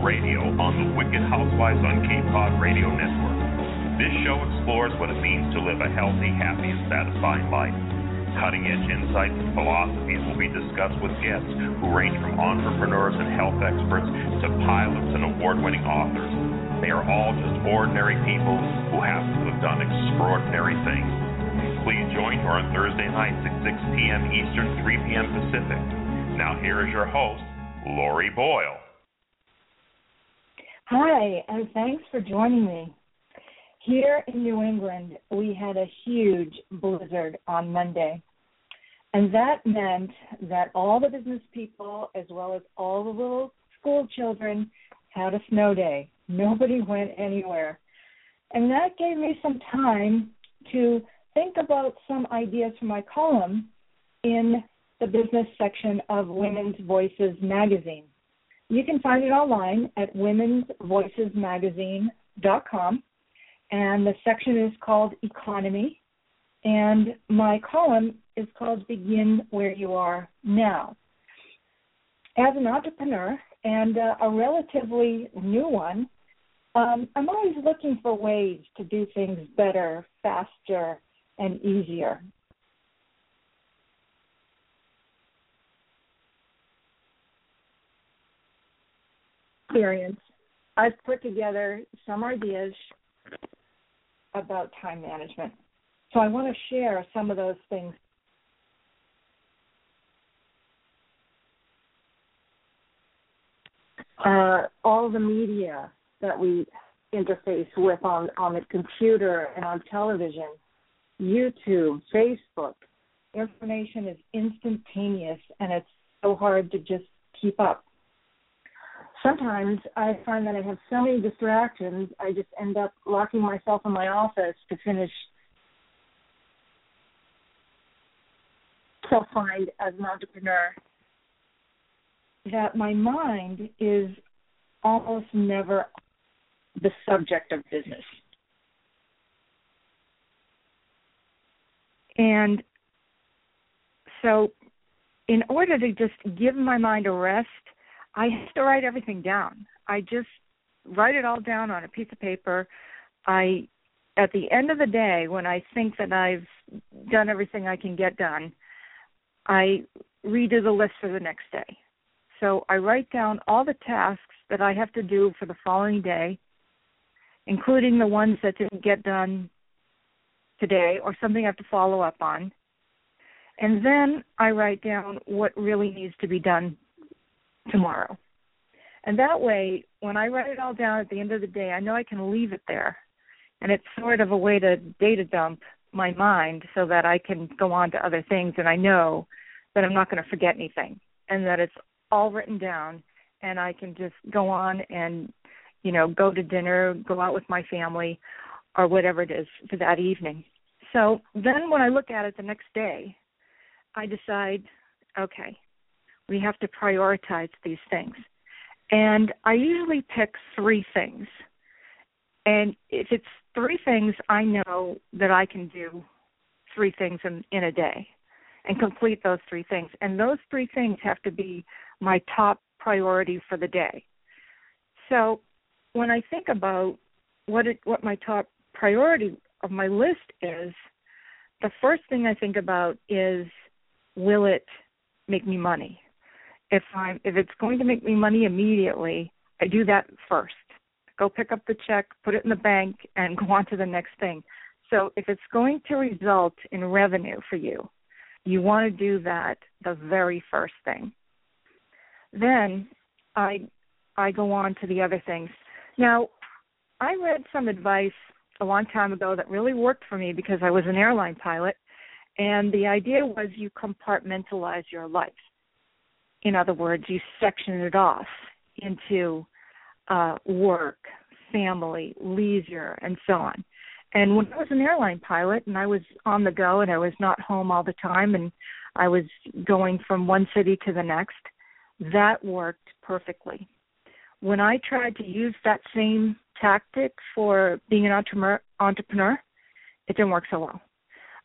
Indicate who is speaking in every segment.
Speaker 1: Radio on the Wicked Housewives on Cape Cod Radio Network. This show explores what it means to live a healthy, happy, and satisfying life. Cutting edge insights and philosophies will be discussed with guests who range from entrepreneurs and health experts to pilots and award winning authors. They are all just ordinary people who happen to have done extraordinary things. Please join her on Thursday nights at 6 p.m. Eastern, 3 p.m. Pacific. Now, here is your host, Lori Boyle.
Speaker 2: Hi, and thanks for joining me. Here in New England, we had a huge blizzard on Monday. And that meant that all the business people, as well as all the little school children, had a snow day. Nobody went anywhere. And that gave me some time to think about some ideas for my column in the business section of Women's Voices magazine. You can find it online at womensvoicesmagazine.com, and the section is called Economy, and my column is called Begin Where You Are Now. As an entrepreneur and uh, a relatively new one, um, I'm always looking for ways to do things better, faster, and easier. Experience, I've put together some ideas about time management. So I want to share some of those things. Uh, all the media that we interface with on, on the computer and on television, YouTube, Facebook, information is instantaneous and it's so hard to just keep up sometimes I find that I have so many distractions, I just end up locking myself in my office to finish. So find as an entrepreneur that my mind is almost never the subject of business. And so, in order to just give my mind a rest, I have to write everything down. I just write it all down on a piece of paper. I at the end of the day when I think that I've done everything I can get done, I redo the list for the next day. So I write down all the tasks that I have to do for the following day, including the ones that didn't get done today or something I have to follow up on. And then I write down what really needs to be done tomorrow. And that way, when I write it all down at the end of the day, I know I can leave it there. And it's sort of a way to data dump my mind so that I can go on to other things and I know that I'm not going to forget anything and that it's all written down and I can just go on and, you know, go to dinner, go out with my family or whatever it is for that evening. So then when I look at it the next day, I decide, okay, we have to prioritize these things. And I usually pick three things. And if it's three things, I know that I can do three things in, in a day and complete those three things. And those three things have to be my top priority for the day. So when I think about what it, what my top priority of my list is, the first thing I think about is will it make me money? If I'm if it's going to make me money immediately, I do that first. Go pick up the check, put it in the bank, and go on to the next thing. So if it's going to result in revenue for you, you want to do that the very first thing. Then I I go on to the other things. Now, I read some advice a long time ago that really worked for me because I was an airline pilot. And the idea was you compartmentalize your life. In other words, you section it off into uh, work, family, leisure, and so on. And when I was an airline pilot and I was on the go and I was not home all the time and I was going from one city to the next, that worked perfectly. When I tried to use that same tactic for being an entrepreneur, it didn't work so well.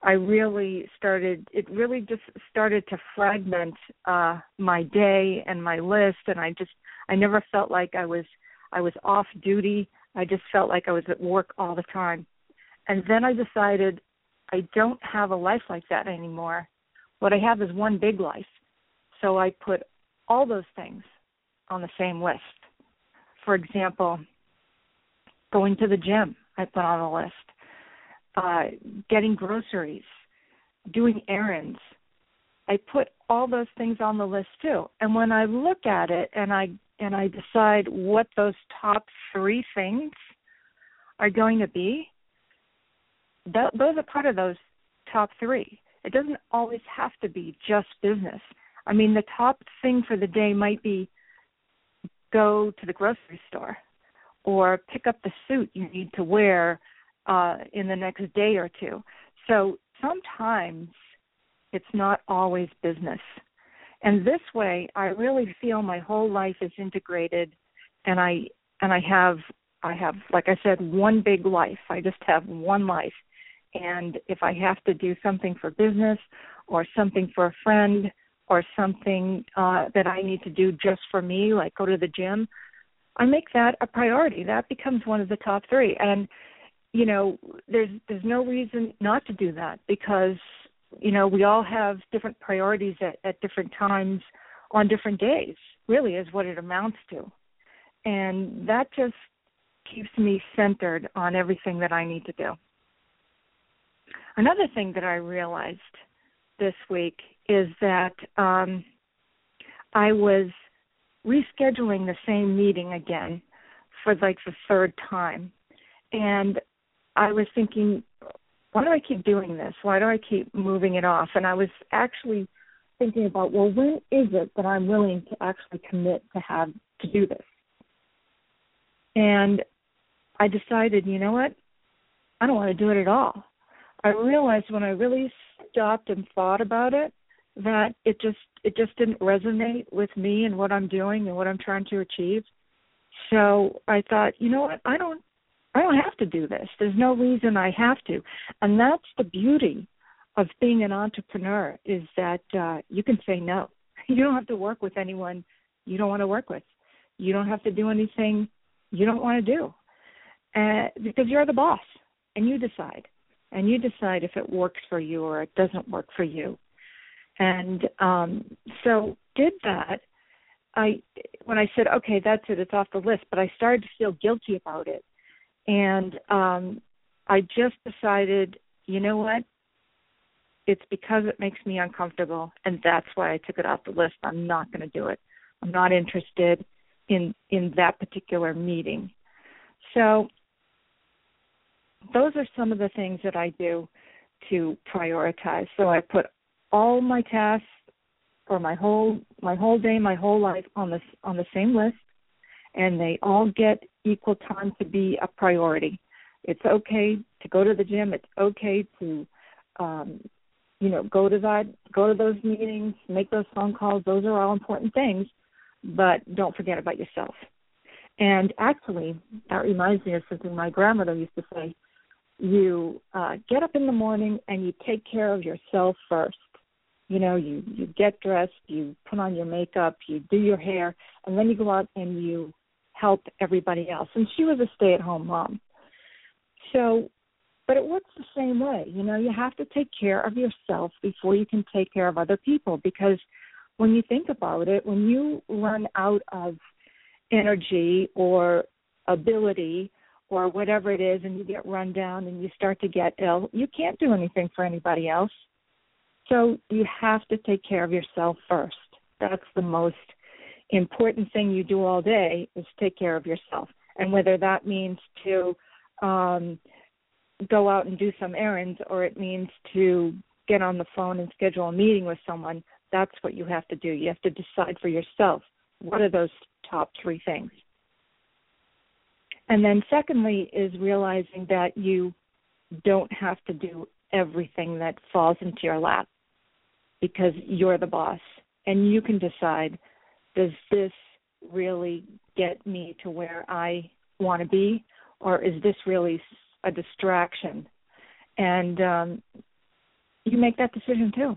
Speaker 2: I really started it really just started to fragment uh my day and my list and I just I never felt like I was I was off duty. I just felt like I was at work all the time. And then I decided I don't have a life like that anymore. What I have is one big life. So I put all those things on the same list. For example, going to the gym, I put on the list. Uh, getting groceries, doing errands. I put all those things on the list too. And when I look at it and I and I decide what those top three things are going to be, those are part of those top three. It doesn't always have to be just business. I mean, the top thing for the day might be go to the grocery store or pick up the suit you need to wear uh, in the next day or two. So sometimes it's not always business. And this way I really feel my whole life is integrated and I and I have I have like I said one big life. I just have one life. And if I have to do something for business or something for a friend or something uh that I need to do just for me like go to the gym, I make that a priority. That becomes one of the top 3. And you know, there's there's no reason not to do that because you know we all have different priorities at, at different times on different days. Really, is what it amounts to, and that just keeps me centered on everything that I need to do. Another thing that I realized this week is that um, I was rescheduling the same meeting again for like the third time. And I was thinking, why do I keep doing this? Why do I keep moving it off? And I was actually thinking about, well, when is it that I'm willing to actually commit to have to do this? And I decided, you know what? I don't want to do it at all. I realized when I really stopped and thought about it that it just it just didn't resonate with me and what I'm doing and what I'm trying to achieve. So I thought, you know what? I don't I don't have to do this. There's no reason I have to. And that's the beauty of being an entrepreneur is that uh, you can say no. You don't have to work with anyone you don't want to work with. You don't have to do anything you don't want to do. Uh, because you're the boss and you decide. And you decide if it works for you or it doesn't work for you. And um so did that. I when I said, okay, that's it, it's off the list, but I started to feel guilty about it and um I just decided, you know what? It's because it makes me uncomfortable and that's why I took it off the list. I'm not going to do it. I'm not interested in in that particular meeting. So those are some of the things that I do to prioritize. So I put all my tasks or my whole my whole day, my whole life on this on the same list and they all get equal time to be a priority. It's okay to go to the gym. It's okay to, um, you know, go to that, go to those meetings, make those phone calls. Those are all important things, but don't forget about yourself. And actually, that reminds me of something my grandmother used to say. You uh, get up in the morning and you take care of yourself first. You know, you you get dressed, you put on your makeup, you do your hair, and then you go out and you help everybody else. And she was a stay at home mom. So, but it works the same way. You know, you have to take care of yourself before you can take care of other people because when you think about it, when you run out of energy or ability or whatever it is and you get run down and you start to get ill, you can't do anything for anybody else. So you have to take care of yourself first. That's the most important thing you do all day is take care of yourself. And whether that means to um go out and do some errands or it means to get on the phone and schedule a meeting with someone, that's what you have to do. You have to decide for yourself what are those top three things. And then, secondly, is realizing that you don't have to do everything that falls into your lap because you're the boss and you can decide does this really get me to where I want to be? Or is this really a distraction? And um, you make that decision too.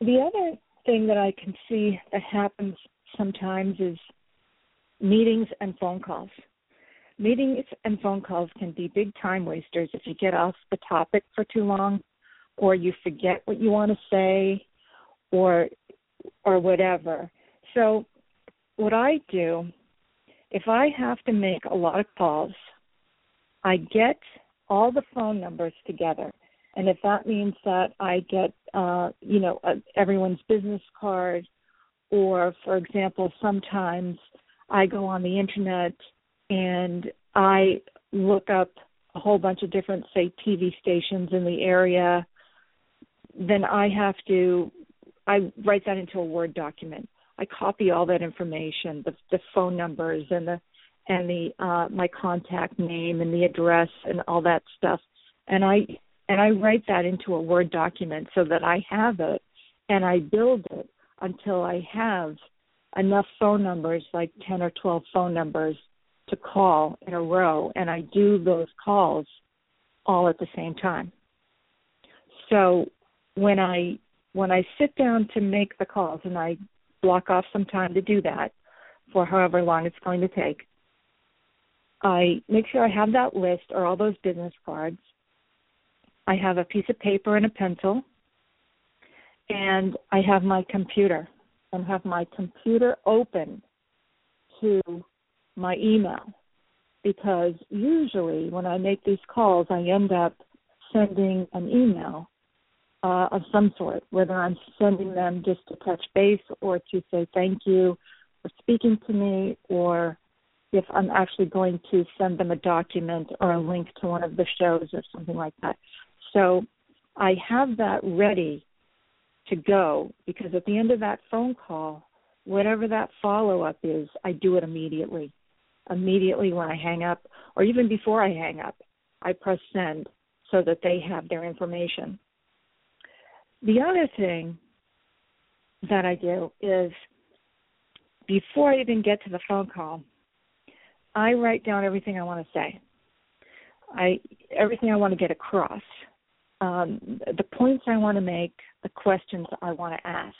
Speaker 2: The other thing that I can see that happens sometimes is meetings and phone calls. Meetings and phone calls can be big time wasters if you get off the topic for too long or you forget what you want to say or or whatever. So what I do if I have to make a lot of calls, I get all the phone numbers together and if that means that I get, uh, you know, uh, everyone's business card, or for example, sometimes I go on the internet and I look up a whole bunch of different, say, TV stations in the area, then I have to, I write that into a Word document. I copy all that information, the, the phone numbers and the and the uh, my contact name and the address and all that stuff, and I and I write that into a Word document so that I have it and I build it until I have enough phone numbers, like 10 or 12 phone numbers, to call in a row. And I do those calls all at the same time. So when I when I sit down to make the calls and I block off some time to do that for however long it's going to take, I make sure I have that list or all those business cards. I have a piece of paper and a pencil, and I have my computer and have my computer open to my email because usually when I make these calls, I end up sending an email uh, of some sort, whether I'm sending them just to touch base or to say thank you for speaking to me, or if I'm actually going to send them a document or a link to one of the shows or something like that. So I have that ready to go because at the end of that phone call, whatever that follow up is, I do it immediately. Immediately when I hang up, or even before I hang up, I press send so that they have their information. The other thing that I do is before I even get to the phone call, I write down everything I want to say. I everything I want to get across um, the points I want to make, the questions I want to ask.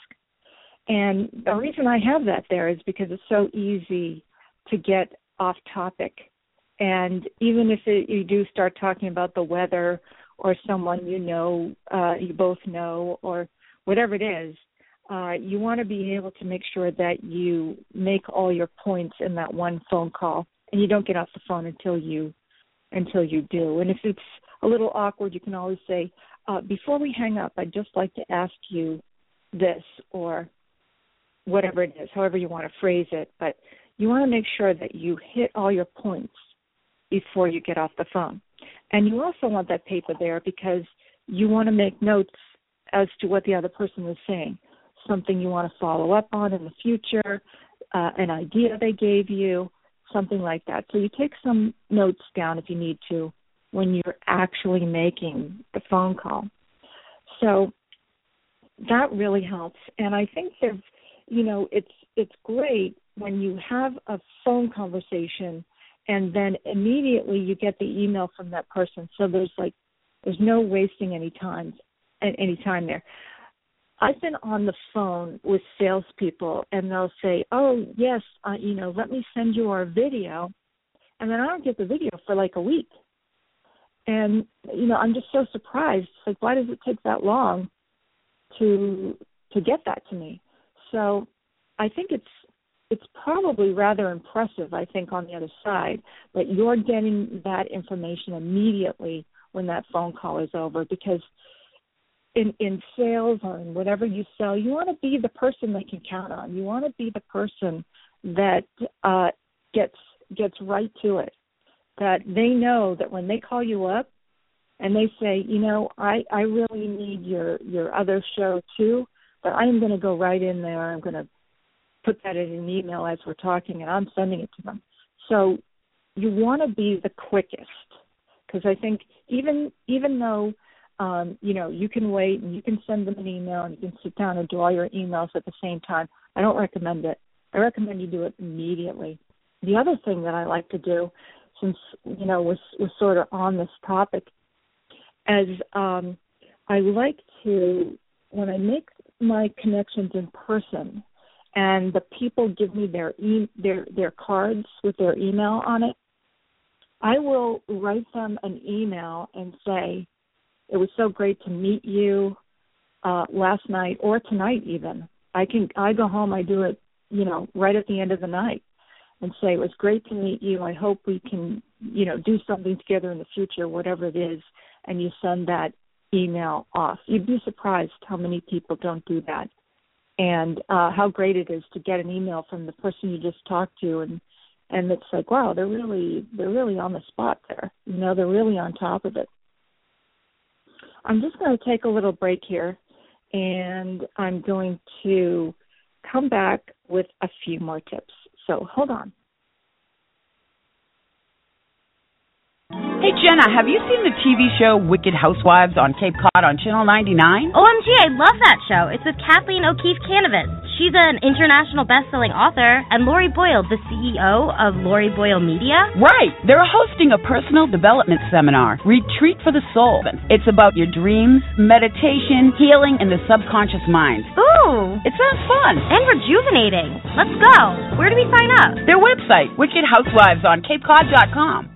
Speaker 2: And the reason I have that there is because it's so easy to get off topic. And even if it, you do start talking about the weather or someone you know, uh, you both know, or whatever it is, uh, you want to be able to make sure that you make all your points in that one phone call, and you don't get off the phone until you until you do. And if it's a little awkward, you can always say, uh, before we hang up, I'd just like to ask you this or whatever it is, however you want to phrase it. But you want to make sure that you hit all your points before you get off the phone. And you also want that paper there because you want to make notes as to what the other person is saying, something you want to follow up on in the future, uh, an idea they gave you, something like that. So you take some notes down if you need to when you're actually making the phone call. So that really helps. And I think that you know it's it's great when you have a phone conversation and then immediately you get the email from that person. So there's like there's no wasting any time any time there. I've been on the phone with salespeople, and they'll say, "Oh, yes, uh, you know, let me send you our video," and then I don't get the video for like a week. And you know, I'm just so surprised. Like, why does it take that long to to get that to me? So, I think it's it's probably rather impressive. I think on the other side that you're getting that information immediately when that phone call is over because in in sales or in whatever you sell, you want to be the person they can count on. You want to be the person that uh, gets gets right to it. that they know that when they call you up and they say, you know, I I really need your your other show too, but I am going to go right in there. I'm going to put that in an email as we're talking, and I'm sending it to them. So you want to be the quickest because I think even even though um, you know you can wait and you can send them an email and you can sit down and do all your emails at the same time. I don't recommend it. I recommend you do it immediately. The other thing that I like to do, since you know was was sort of on this topic, as um, I like to when I make my connections in person and the people give me their e- their their cards with their email on it I will write them an email and say, "It was so great to meet you uh, last night or tonight, even." I can I go home, I do it, you know, right at the end of the night, and say, "It was great to meet you. I hope we can, you know, do something together in the future, whatever it is." And you send that email off. You'd be surprised how many people don't do that, and uh, how great it is to get an email from the person you just talked to and and it's like wow they're really they're really on the spot there. You know they're really on top of it. I'm just going to take a little break here and i'm going to come back with a few more tips. So hold on
Speaker 3: Hey Jenna, have you seen the TV show Wicked Housewives on Cape Cod on Channel 99?
Speaker 4: OMG, I love that show. It's with Kathleen O'Keefe Kanavos. She's an international best-selling author, and Lori Boyle, the CEO of Lori Boyle Media.
Speaker 3: Right. They're hosting a personal development seminar, Retreat for the Soul. It's about your dreams, meditation, healing, and the subconscious mind.
Speaker 4: Ooh.
Speaker 3: It sounds fun.
Speaker 4: And rejuvenating. Let's go. Where do we sign up?
Speaker 3: Their website, wickedhousewivesonCapeCod.com.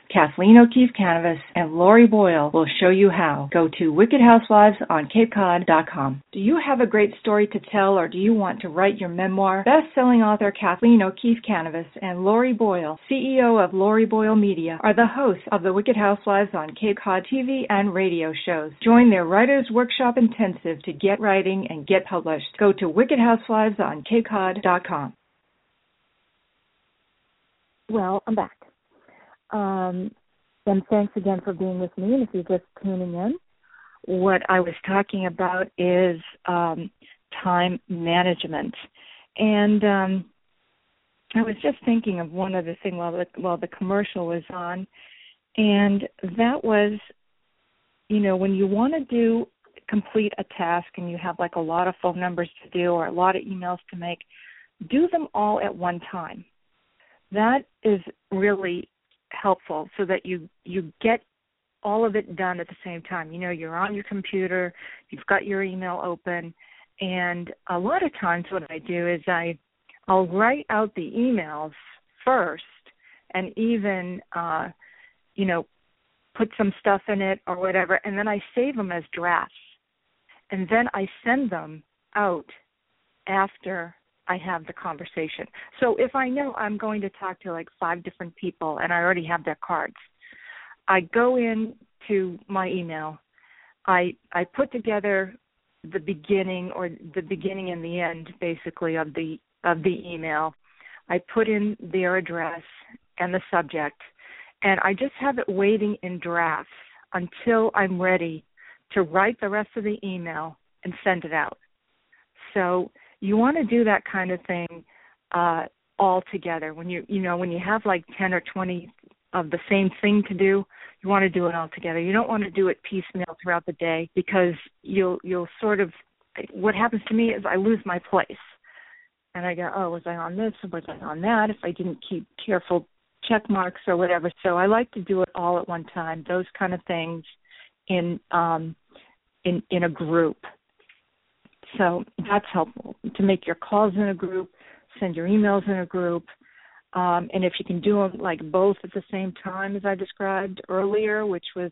Speaker 5: Kathleen O'Keefe Kanavos and Lori Boyle will show you how. Go to wickedhousewivesonCapeCod.com. Do you have a great story to tell or do you want to write your memoir? Best-selling author Kathleen O'Keefe Kanavos and Lori Boyle, CEO of Lori Boyle Media, are the hosts of the Wicked Housewives on Cape Cod TV and radio shows. Join their Writers Workshop Intensive to get writing and get published. Go to wickedhousewivesonCapeCod.com.
Speaker 2: Well, I'm back. Um, and thanks again for being with me. And if you're just tuning in, what I was talking about is um, time management. And um, I was just thinking of one other thing while the while the commercial was on, and that was, you know, when you want to do complete a task and you have like a lot of phone numbers to do or a lot of emails to make, do them all at one time. That is really helpful so that you you get all of it done at the same time. You know, you're on your computer, you've got your email open, and a lot of times what I do is I I'll write out the emails first and even uh you know put some stuff in it or whatever and then I save them as drafts. And then I send them out after I have the conversation. So if I know I'm going to talk to like five different people and I already have their cards, I go in to my email. I I put together the beginning or the beginning and the end basically of the of the email. I put in their address and the subject, and I just have it waiting in drafts until I'm ready to write the rest of the email and send it out. So you want to do that kind of thing uh, all together. When you you know when you have like ten or twenty of the same thing to do, you want to do it all together. You don't want to do it piecemeal throughout the day because you'll you'll sort of what happens to me is I lose my place and I go, oh, was I on this or was I on that? If I didn't keep careful check marks or whatever. So I like to do it all at one time. Those kind of things in um, in in a group. So that's helpful to make your calls in a group, send your emails in a group, um, and if you can do them like both at the same time, as I described earlier, which was,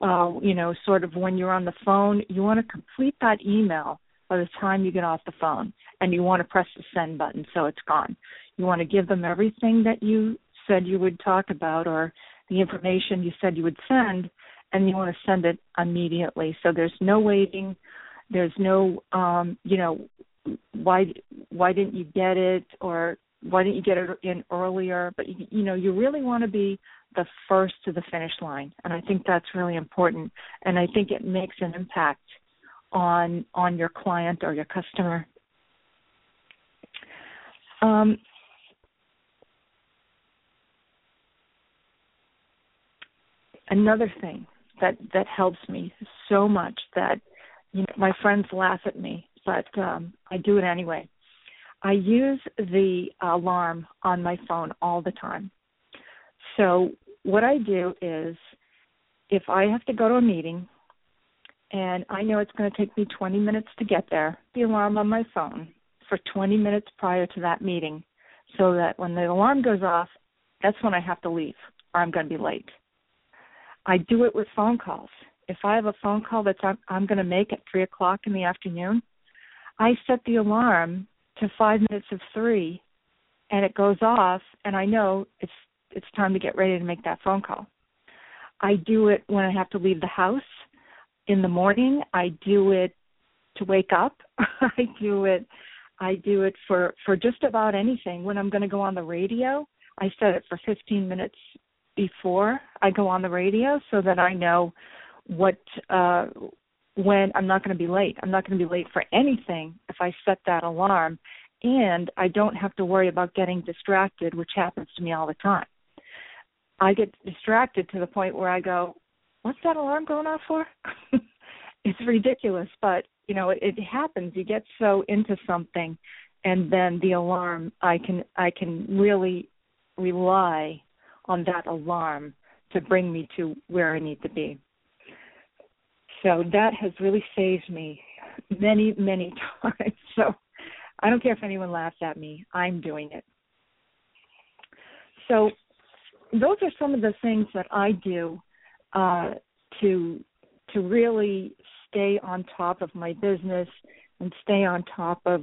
Speaker 2: uh, you know, sort of when you're on the phone, you want to complete that email by the time you get off the phone and you want to press the send button so it's gone. You want to give them everything that you said you would talk about or the information you said you would send and you want to send it immediately. So there's no waiting. There's no um, you know, why why didn't you get it or why didn't you get it in earlier? But you, you know, you really want to be the first to the finish line, and I think that's really important. And I think it makes an impact on on your client or your customer. Um, another thing that that helps me so much that you know, my friends laugh at me, but um, I do it anyway. I use the alarm on my phone all the time. So what I do is if I have to go to a meeting and I know it's going to take me 20 minutes to get there, the alarm on my phone for 20 minutes prior to that meeting so that when the alarm goes off, that's when I have to leave or I'm going to be late. I do it with phone calls. If I have a phone call that I'm, I'm going to make at 3 o'clock in the afternoon, I set the alarm to five minutes of three and it goes off and I know it's it's time to get ready to make that phone call. I do it when I have to leave the house in the morning. I do it to wake up. I do it I do it for for just about anything. When I'm going to go on the radio, I set it for 15 minutes before I go on the radio so that I know what uh when I'm not going to be late. I'm not going to be late for anything if I set that alarm and I don't have to worry about getting distracted, which happens to me all the time. I get distracted to the point where I go, "What's that alarm going off for?" it's ridiculous, but you know, it, it happens. You get so into something and then the alarm I can I can really rely on that alarm to bring me to where I need to be. So that has really saved me many, many times. So I don't care if anyone laughs at me, I'm doing it. So those are some of the things that I do uh, to to really stay on top of my business and stay on top of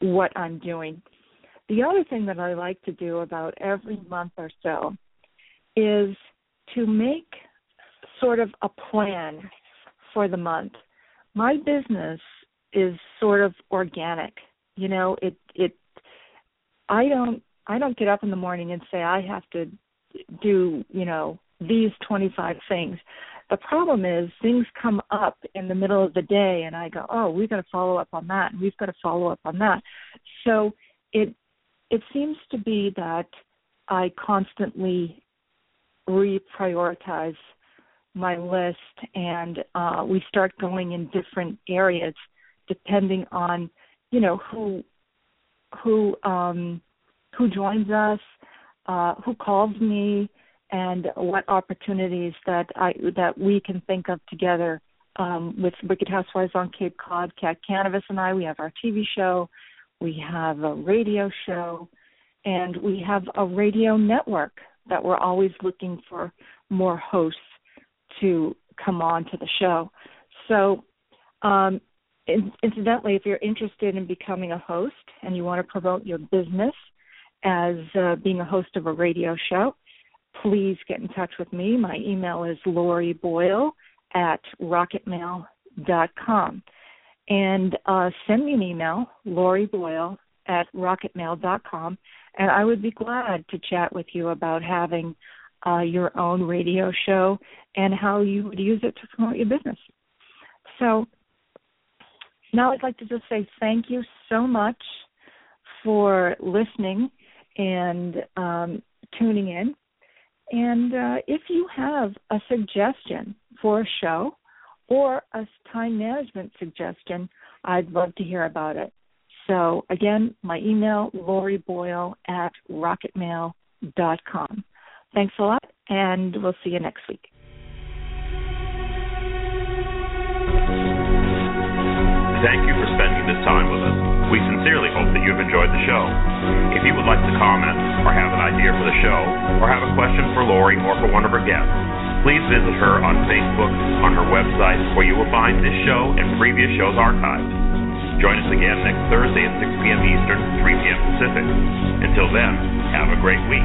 Speaker 2: what I'm doing. The other thing that I like to do about every month or so is to make sort of a plan for the month. My business is sort of organic. You know, it it I don't I don't get up in the morning and say I have to do, you know, these 25 things. The problem is things come up in the middle of the day and I go, "Oh, we've got to follow up on that. And we've got to follow up on that." So it it seems to be that I constantly reprioritize my list and uh, we start going in different areas depending on you know who who um who joins us uh who calls me and what opportunities that i that we can think of together um with wicked housewives on cape cod cat Kanavos and i. We have our tv show. We have a radio show. And we have a radio network that we're always looking for more hosts to come on to the show. So, um, in, incidentally, if you're interested in becoming a host and you want to promote your business as uh, being a host of a radio show, please get in touch with me. My email is Lori Boyle at rocketmail.com. And uh, send me an email, Lori Boyle at rocketmail.com, and I would be glad to chat with you about having uh, your own radio show and how you would use it to promote your business. So now I'd like to just say thank you so much for listening and um, tuning in. And uh, if you have a suggestion for a show or a time management suggestion, I'd love to hear about it. So again, my email, Lori Boyle at rocketmail.com. Thanks a lot, and we'll see you next week.
Speaker 1: Thank you for spending this time with us. We sincerely hope that you've enjoyed the show. If you would like to comment, or have an idea for the show, or have a question for Lori or for one of her guests, please visit her on Facebook, on her website, where you will find this show and previous shows archived. Join us again next Thursday at 6 p.m. Eastern, 3 p.m. Pacific. Until then, have a great week.